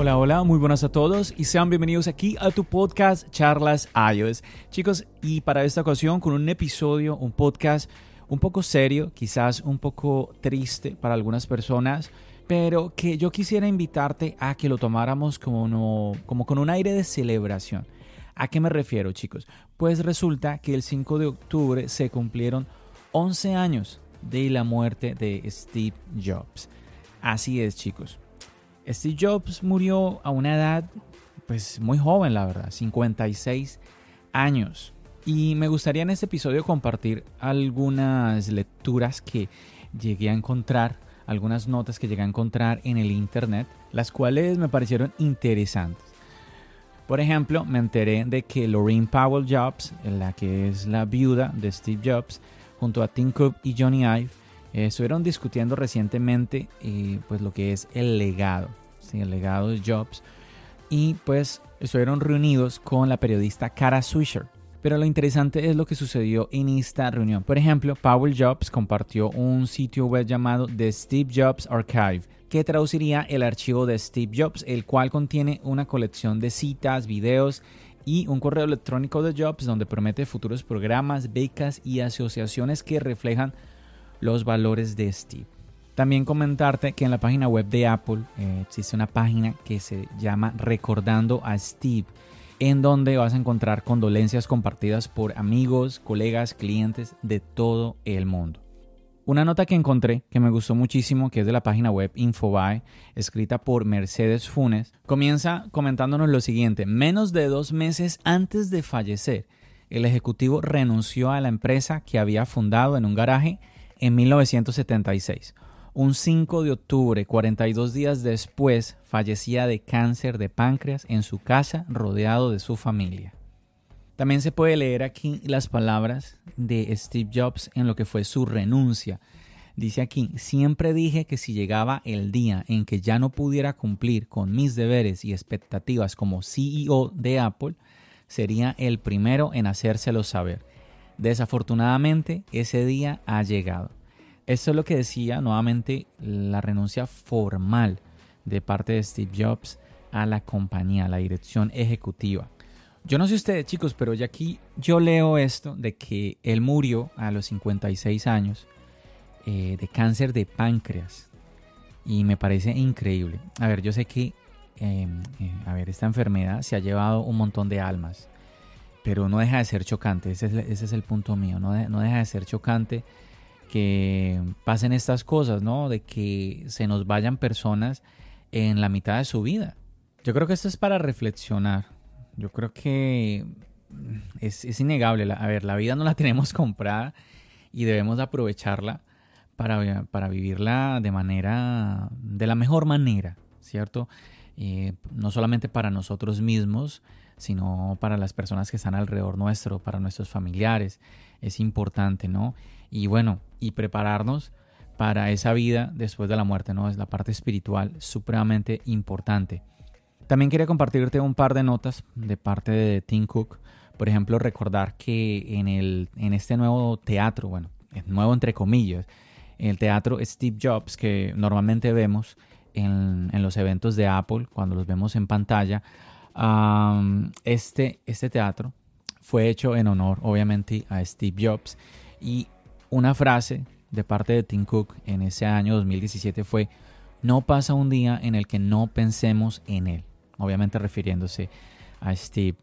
Hola, hola, muy buenas a todos y sean bienvenidos aquí a tu podcast Charlas iOS. Chicos, y para esta ocasión con un episodio, un podcast un poco serio, quizás un poco triste para algunas personas, pero que yo quisiera invitarte a que lo tomáramos como, como con un aire de celebración. ¿A qué me refiero, chicos? Pues resulta que el 5 de octubre se cumplieron 11 años de la muerte de Steve Jobs. Así es, chicos. Steve Jobs murió a una edad pues muy joven, la verdad, 56 años. Y me gustaría en este episodio compartir algunas lecturas que llegué a encontrar, algunas notas que llegué a encontrar en el internet, las cuales me parecieron interesantes. Por ejemplo, me enteré de que Lorraine Powell Jobs, la que es la viuda de Steve Jobs, junto a Tim Cook y Johnny Ive, eh, estuvieron discutiendo recientemente eh, pues lo que es el legado, el legado de Jobs, y pues estuvieron reunidos con la periodista Cara Swisher. Pero lo interesante es lo que sucedió en esta reunión. Por ejemplo, Powell Jobs compartió un sitio web llamado The Steve Jobs Archive, que traduciría el archivo de Steve Jobs, el cual contiene una colección de citas, videos y un correo electrónico de Jobs donde promete futuros programas, becas y asociaciones que reflejan los valores de Steve. También comentarte que en la página web de Apple eh, existe una página que se llama Recordando a Steve, en donde vas a encontrar condolencias compartidas por amigos, colegas, clientes de todo el mundo. Una nota que encontré que me gustó muchísimo, que es de la página web Infobae, escrita por Mercedes Funes, comienza comentándonos lo siguiente. Menos de dos meses antes de fallecer, el ejecutivo renunció a la empresa que había fundado en un garaje en 1976. Un 5 de octubre, 42 días después, fallecía de cáncer de páncreas en su casa rodeado de su familia. También se puede leer aquí las palabras de Steve Jobs en lo que fue su renuncia. Dice aquí, siempre dije que si llegaba el día en que ya no pudiera cumplir con mis deberes y expectativas como CEO de Apple, sería el primero en hacérselo saber. Desafortunadamente, ese día ha llegado. Esto es lo que decía nuevamente la renuncia formal de parte de Steve Jobs a la compañía, a la dirección ejecutiva. Yo no sé ustedes chicos, pero ya aquí yo leo esto de que él murió a los 56 años eh, de cáncer de páncreas y me parece increíble. A ver, yo sé que em, eh, a ver, esta enfermedad se ha llevado un montón de almas pero no deja de ser chocante, ese es, el punto mío, no, no, deja de ser chocante que pasen estas cosas, ¿no? De que se nos vayan personas en la mitad de su vida. Yo creo que esto es para reflexionar, yo creo que es, es innegable, a ver, la vida no la tenemos comprada y debemos aprovecharla para, para vivirla de manera, de la mejor manera, ¿cierto? Eh, no solamente para nosotros mismos, sino para las personas que están alrededor nuestro, para nuestros familiares. Es importante, ¿no? Y bueno, y prepararnos para esa vida después de la muerte, ¿no? Es la parte espiritual supremamente importante. También quería compartirte un par de notas de parte de Tim Cook. Por ejemplo, recordar que en, el, en este nuevo teatro, bueno, nuevo entre comillas, el teatro Steve Jobs que normalmente vemos en, en los eventos de Apple, cuando los vemos en pantalla, este, este teatro fue hecho en honor, obviamente, a Steve Jobs. Y una frase de parte de Tim Cook en ese año 2017 fue, no pasa un día en el que no pensemos en él. Obviamente refiriéndose a Steve.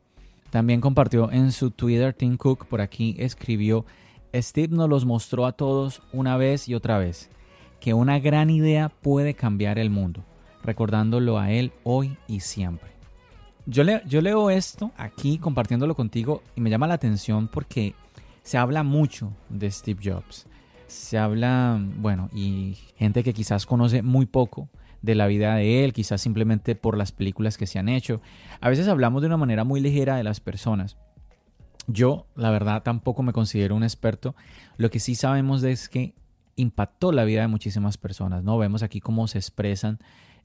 También compartió en su Twitter Tim Cook, por aquí escribió, Steve nos los mostró a todos una vez y otra vez, que una gran idea puede cambiar el mundo, recordándolo a él hoy y siempre. Yo, leo esto aquí compartiéndolo contigo y me llama la atención porque se habla mucho de Steve Jobs. se habla, bueno, y gente que quizás conoce muy poco de la vida de él, quizás simplemente por las películas que se han hecho. A veces hablamos de una manera muy ligera de las personas. Yo, la verdad, tampoco me considero un experto. Lo que sí sabemos es que impactó la vida de muchísimas personas, ¿no? Vemos aquí cómo se expresan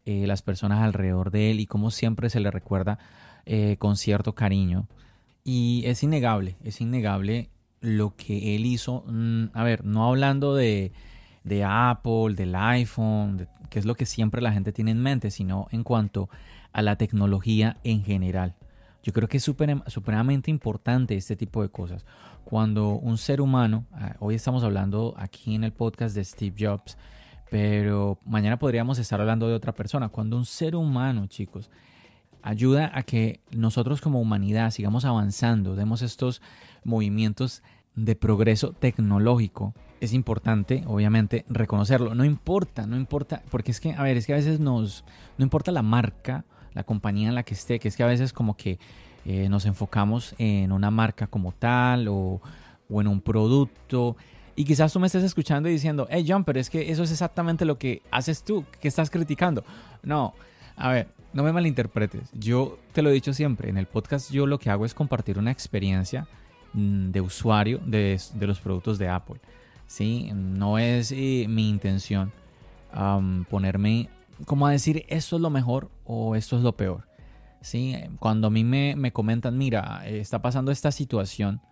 eh, las personas alrededor de él y cómo siempre se le recuerda eh, con cierto cariño. Y es innegable, es innegable lo que él hizo. Mm, a ver, no hablando de, de Apple, del iPhone, que es lo que siempre la gente tiene en mente, sino en cuanto a la tecnología en general. Yo creo que es super, supremamente importante este tipo de cosas. Cuando un ser humano, ah, hoy estamos hablando aquí en el podcast de Steve Jobs, pero mañana podríamos estar hablando de otra persona. Cuando un ser humano, chicos, ayuda a que nosotros como humanidad sigamos avanzando, demos estos movimientos de progreso tecnológico, es importante, obviamente, reconocerlo. No importa, no importa, porque es que, a ver, es que a veces nos, no importa la marca, la compañía en la que esté, que es que a veces como que eh, nos enfocamos en una marca como tal o, o en un producto. Y quizás tú me estés escuchando y diciendo, hey John, pero es que eso es exactamente lo que haces tú, que estás criticando. No, a ver, no me malinterpretes. Yo te lo he dicho siempre, en el podcast yo lo que hago es compartir una experiencia mm, de usuario de, los productos de Apple. ¿sí? No es eh, mi intención ponerme como a decir esto es lo mejor o esto es lo peor. ¿sí? Cuando a mí me, me comentan, mira, está pasando esta situación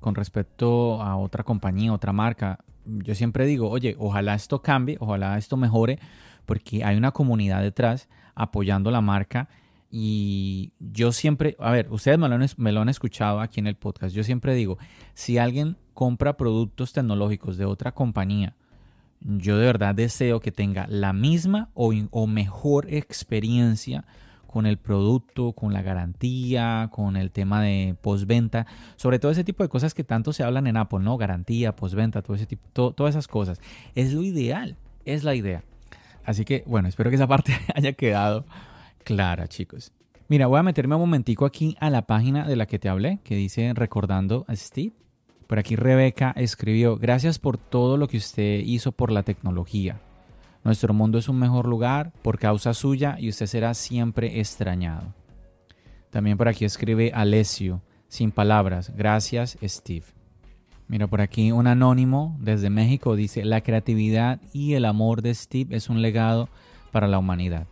con respecto a otra compañía, otra marca, yo siempre digo, oye, ojalá esto cambie, ojalá esto mejore, porque hay una comunidad detrás apoyando la marca. Y yo siempre, a ver, ustedes me lo, han, escuchado aquí en el podcast, yo siempre digo, si alguien compra productos tecnológicos de otra compañía, yo de verdad deseo que tenga la misma o, mejor experiencia con el producto, con la garantía, con el tema de postventa, sobre todo ese tipo de cosas que tanto se hablan en Apple, ¿no? Garantía, postventa, todo ese tipo, todas esas cosas. Es lo ideal, es la idea. Así que, bueno, espero que esa parte haya quedado clara, chicos. Mira, voy a meterme un momentico aquí a la página de la que te hablé, que dice Recordando a Steve. Por aquí Rebeca escribió, gracias por todo lo que usted hizo por la tecnología. Nuestro mundo es un mejor lugar por causa suya y usted será siempre extrañado. También por aquí escribe Alessio, sin palabras, gracias Steve. Mira, por aquí un anónimo desde México dice, la creatividad y el amor de Steve es un legado para la humanidad.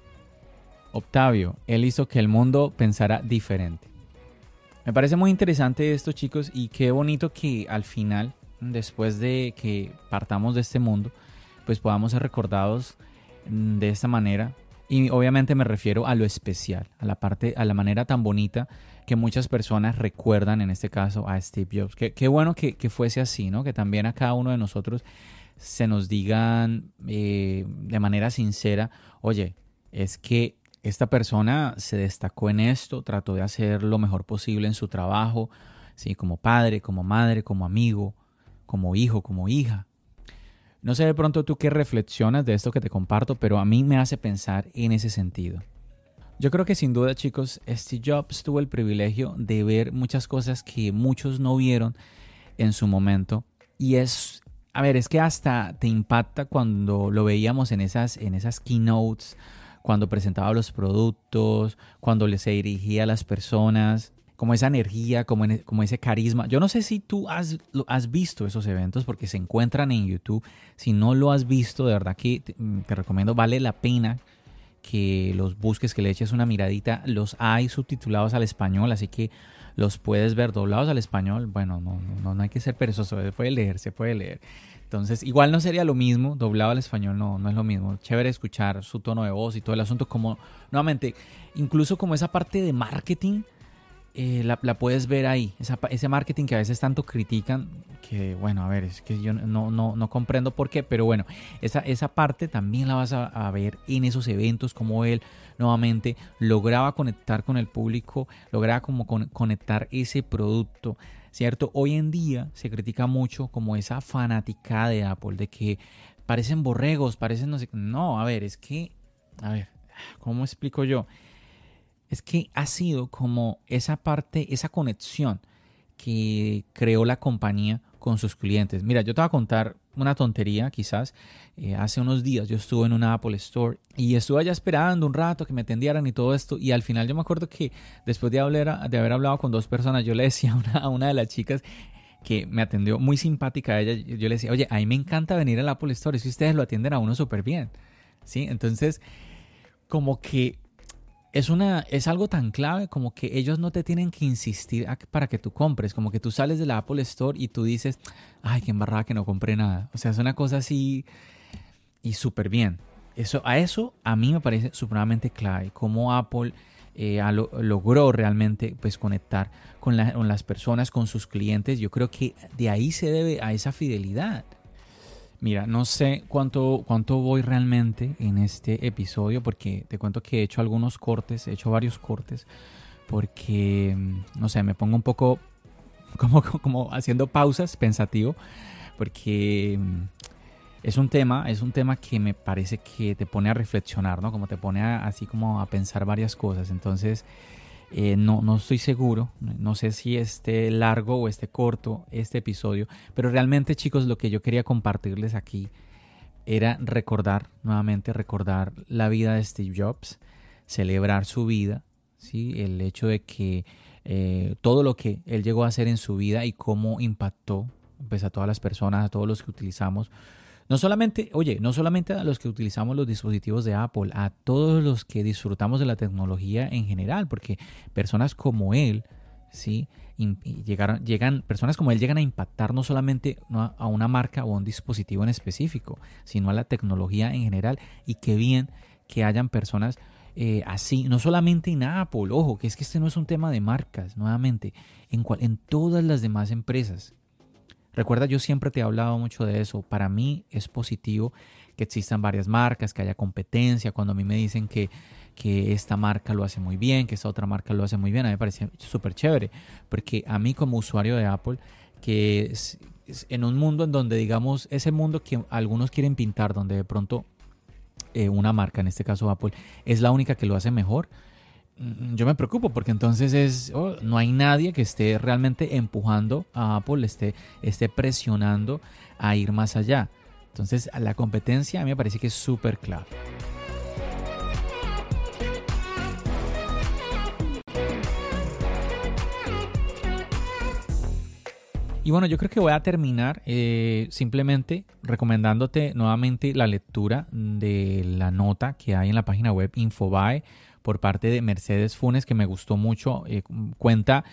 Octavio, él hizo que el mundo pensara diferente. Me parece muy interesante esto, chicos, y qué bonito que al final, después de que partamos de este mundo, pues podamos ser recordados de esta manera. Y obviamente me refiero a lo especial, a la parte, a la manera tan bonita que muchas personas recuerdan, en este caso, a Steve Jobs. Qué, bueno que, fuese así, ¿no? Que también a cada uno de nosotros se nos digan eh, de manera sincera, oye, es que esta persona se destacó en esto, trató de hacer lo mejor posible en su trabajo, ¿sí? como padre, como madre, como amigo, como hijo, como hija. No sé de pronto tú qué reflexionas de esto que te comparto, pero a mí me hace pensar en ese sentido. Yo creo que sin duda, chicos, Steve Jobs tuvo el privilegio de ver muchas cosas que muchos no vieron en su momento. Y es, a ver, es que hasta te impacta cuando lo veíamos en esas, en esas keynotes, cuando presentaba los productos, cuando se dirigía a las personas, como esa energía, como, como ese carisma. Yo no sé si tú has, has visto esos eventos porque se encuentran en YouTube. Si no lo has visto, de verdad que te recomiendo, vale la pena que los busques, que le eches una miradita. Los hay subtitulados al español, así que los puedes ver doblados al español. Bueno, no, no, no hay que ser perezoso, se puede leer, se puede leer. Entonces, igual no sería lo mismo, doblado al español no, no es lo mismo. Chévere escuchar su tono de voz y todo el asunto, como, nuevamente, incluso como esa parte de marketing eh, la, puedes ver ahí, ese marketing que a veces tanto critican, que bueno, a ver, es que yo no, no, no comprendo por qué, pero bueno, esa, esa parte también la vas a, ver en esos eventos, como él nuevamente lograba conectar con el público, lograba como conectar ese producto, ¿cierto? Hoy en día se critica mucho como esa fanática de Apple, de que parecen borregos, parecen no sé, no, a ver, es que, a ver, ¿cómo explico yo? Es que ha sido como esa parte, esa conexión que creó la compañía con sus clientes. Mira, yo te voy a contar una tontería quizás. Eh, hace unos días yo estuve en una Apple Store y estuve allá esperando un rato que me atendieran y todo esto. Y al final yo me acuerdo que después de, hablar, de haber hablado con dos personas, yo le decía a una, a una de las chicas que me atendió muy simpática a ella, yo le decía, oye, a mí me encanta venir al Apple Store, si ustedes lo atienden a uno súper bien. ¿Sí? Entonces, como que es, una, es algo tan clave como que ellos no te tienen que insistir para que tú compres, como que tú sales de la Apple Store y tú dices, ay, qué embarrada que no compré nada. O sea, es una cosa así y súper bien. Eso, a eso a mí me parece supremamente clave, cómo Apple eh, logró realmente pues, conectar con, con las personas, con sus clientes. Yo creo que de ahí se debe a esa fidelidad. Mira, no sé cuánto, cuánto voy realmente en este episodio porque te cuento que he hecho algunos cortes, he hecho varios cortes porque, mm, no sé, me pongo un poco como, como haciendo pausas, pensativo, porque mm, es un tema, es un tema que me parece que te pone a reflexionar, ¿no? Como te pone así como a pensar varias cosas. Entonces, eh, no, no estoy seguro, no sé si esté largo o esté corto este episodio, pero realmente chicos lo que yo quería compartirles aquí era recordar, nuevamente recordar la vida de Steve Jobs, celebrar su vida, ¿sí? el hecho de que eh, todo lo que él llegó a hacer en su vida y cómo impactó pues, a todas las personas, a todos los que utilizamos no solamente, oye, no solamente a los que utilizamos los dispositivos de Apple, a todos los que disfrutamos de la tecnología en general, porque personas como él, ¿sí? Llegaron, llegan, personas como él llegan a impactar no solamente a una marca o a un dispositivo en específico, sino a la tecnología en general. Y qué bien que hayan personas eh, así, no solamente en Apple, ojo, que es que este no es un tema de marcas, nuevamente, en, en todas las demás empresas. Recuerda, yo siempre te he hablado mucho de eso. Para mí es positivo que existan varias marcas, que haya competencia. Cuando a mí me dicen que, que esta marca lo hace muy bien, que esta otra marca lo hace muy bien, a mí me parece súper chévere. Porque a mí como usuario de Apple, que es, en un mundo en donde, digamos, ese mundo que algunos quieren pintar, donde de pronto eh, una marca, en este caso Apple, es la única que lo hace mejor, yo me preocupo porque entonces es oh, no hay nadie que esté realmente empujando a Apple, esté, esté presionando a ir más allá. Entonces la competencia a mí me parece que es súper clave. Y bueno, yo creo que voy a terminar eh, simplemente recomendándote nuevamente la lectura de la nota que hay en la página web Infobae por parte de Mercedes Funes que me gustó mucho. Eh, cuenta,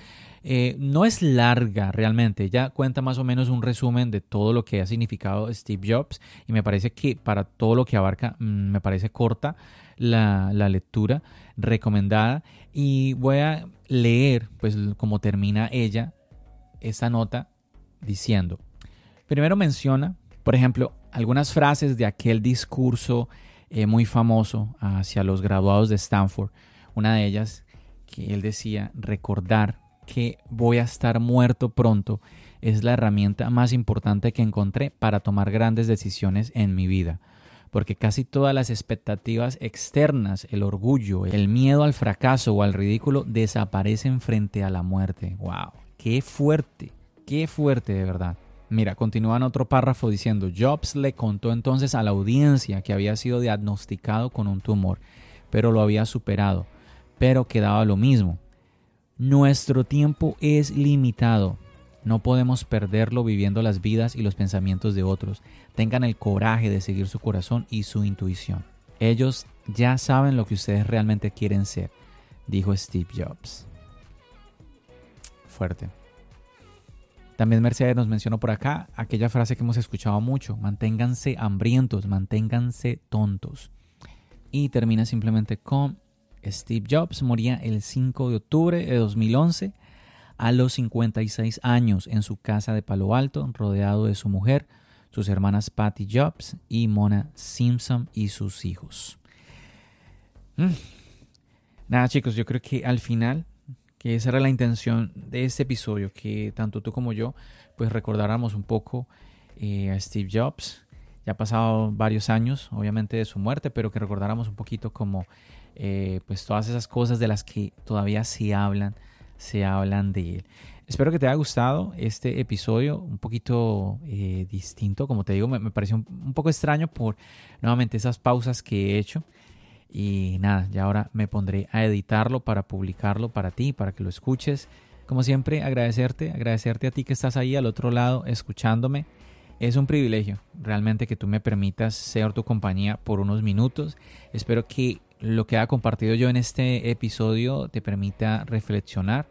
eh, no es larga realmente, ya cuenta más o menos un resumen de todo lo que ha significado Steve Jobs y me parece que para todo lo que abarca mm, me parece corta la, la lectura recomendada y voy a leer pues como termina ella esta nota diciendo, primero menciona, por ejemplo, algunas frases de aquel discurso eh, muy famoso hacia los graduados de Stanford. Una de ellas que él decía, recordar que voy a estar muerto pronto es la herramienta más importante que encontré para tomar grandes decisiones en mi vida. Porque casi todas las expectativas externas, el orgullo, el miedo al fracaso o al ridículo desaparecen frente a la muerte. ¡Wow! ¡Qué fuerte! ¡Qué fuerte de verdad! Mira, continúa en otro párrafo diciendo, Jobs le contó entonces a la audiencia que había sido diagnosticado con un tumor, pero lo había superado, pero quedaba lo mismo. Nuestro tiempo es limitado. No podemos perderlo viviendo las vidas y los pensamientos de otros. Tengan el coraje de seguir su corazón y su intuición. Ellos ya saben lo que ustedes realmente quieren ser, dijo Steve Jobs. Fuerte. También Mercedes nos mencionó por acá aquella frase que hemos escuchado mucho, manténganse hambrientos, manténganse tontos. Y termina simplemente con Steve Jobs moría el 5 de octubre de 2011 a los 56 años en su casa de Palo Alto, rodeado de su mujer, sus hermanas Patty Jobs y Mona Simpson y sus hijos. Mm. Nada chicos, yo creo que al final que esa era la intención de este episodio, que tanto tú como yo pues recordáramos un poco eh, a Steve Jobs. Ya ha pasado varios años, obviamente, de su muerte, pero que recordáramos un poquito como eh, pues todas esas cosas de las que todavía se hablan, se hablan de él. Espero que te haya gustado este episodio, un poquito eh, distinto, como te digo, me, pareció un, poco extraño por nuevamente esas pausas que he hecho. Y nada, ya ahora me pondré a editarlo para publicarlo para ti, para que lo escuches. Como siempre, agradecerte, agradecerte a ti que estás ahí al otro lado escuchándome. Es un privilegio realmente que tú me permitas ser tu compañía por unos minutos. Espero que lo que haya compartido yo en este episodio te permita reflexionar.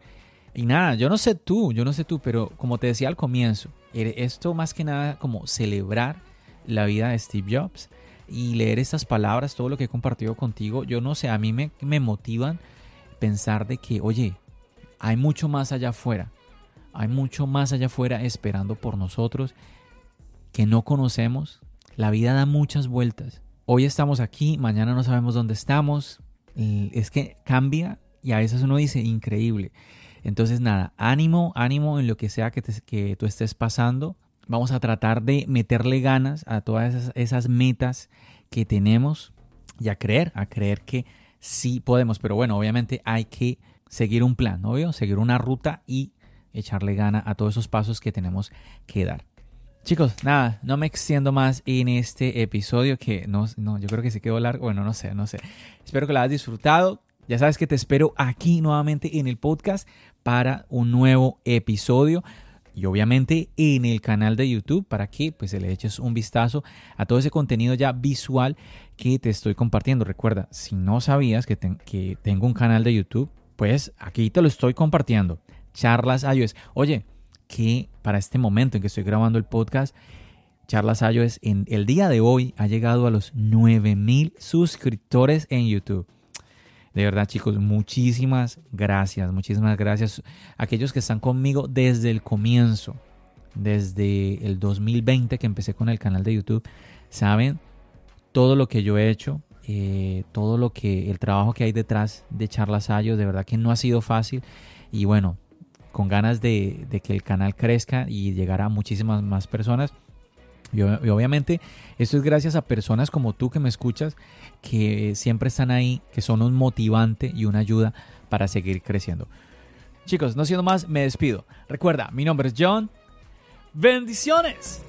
Y nada, yo no sé tú, yo no sé tú, pero como te decía al comienzo, esto más que nada como celebrar la vida de Steve Jobs y leer estas palabras, todo lo que he compartido contigo, yo no sé, a mí me, me motivan pensar de que, oye, hay mucho más allá afuera, hay mucho más allá afuera esperando por nosotros que no conocemos. La vida da muchas vueltas. Hoy estamos aquí, mañana no sabemos dónde estamos. Es que cambia y a veces uno dice increíble. Entonces nada, ánimo, ánimo en lo que sea que, que tú estés pasando. Vamos a tratar de meterle ganas a todas esas, metas que tenemos y a creer, a creer que sí podemos. Pero bueno, obviamente hay que seguir un plan, ¿no? Seguir una ruta y echarle gana a todos esos pasos que tenemos que dar. Chicos, nada, no me extiendo más en este episodio que no, no, yo creo que se quedó largo. Bueno, no sé, no sé. Espero que lo hayas disfrutado. Ya sabes que te espero aquí nuevamente en el podcast para un nuevo episodio y obviamente en el canal de YouTube para que pues le eches un vistazo a todo ese contenido ya visual que te estoy compartiendo. Recuerda, si no sabías que, que tengo un canal de YouTube, pues aquí te lo estoy compartiendo. Charlas iOS. Oye, que para este momento en que estoy grabando el podcast, Charlas iOS en el día de hoy ha llegado a los 9000 suscriptores en YouTube. De verdad, chicos, muchísimas gracias, muchísimas gracias a aquellos que están conmigo desde el comienzo, desde el 2020 que empecé con el canal de YouTube. Saben todo lo que yo he hecho, eh, todo lo que, el trabajo que hay detrás de Charlas iOS, de verdad que no ha sido fácil. Y bueno, con ganas de, que el canal crezca y llegar a muchísimas más personas. Y, obviamente esto es gracias a personas como tú que me escuchas, que siempre están ahí, que son un motivante y una ayuda para seguir creciendo. Chicos, no siendo más, me despido. Recuerda, mi nombre es John. Bendiciones.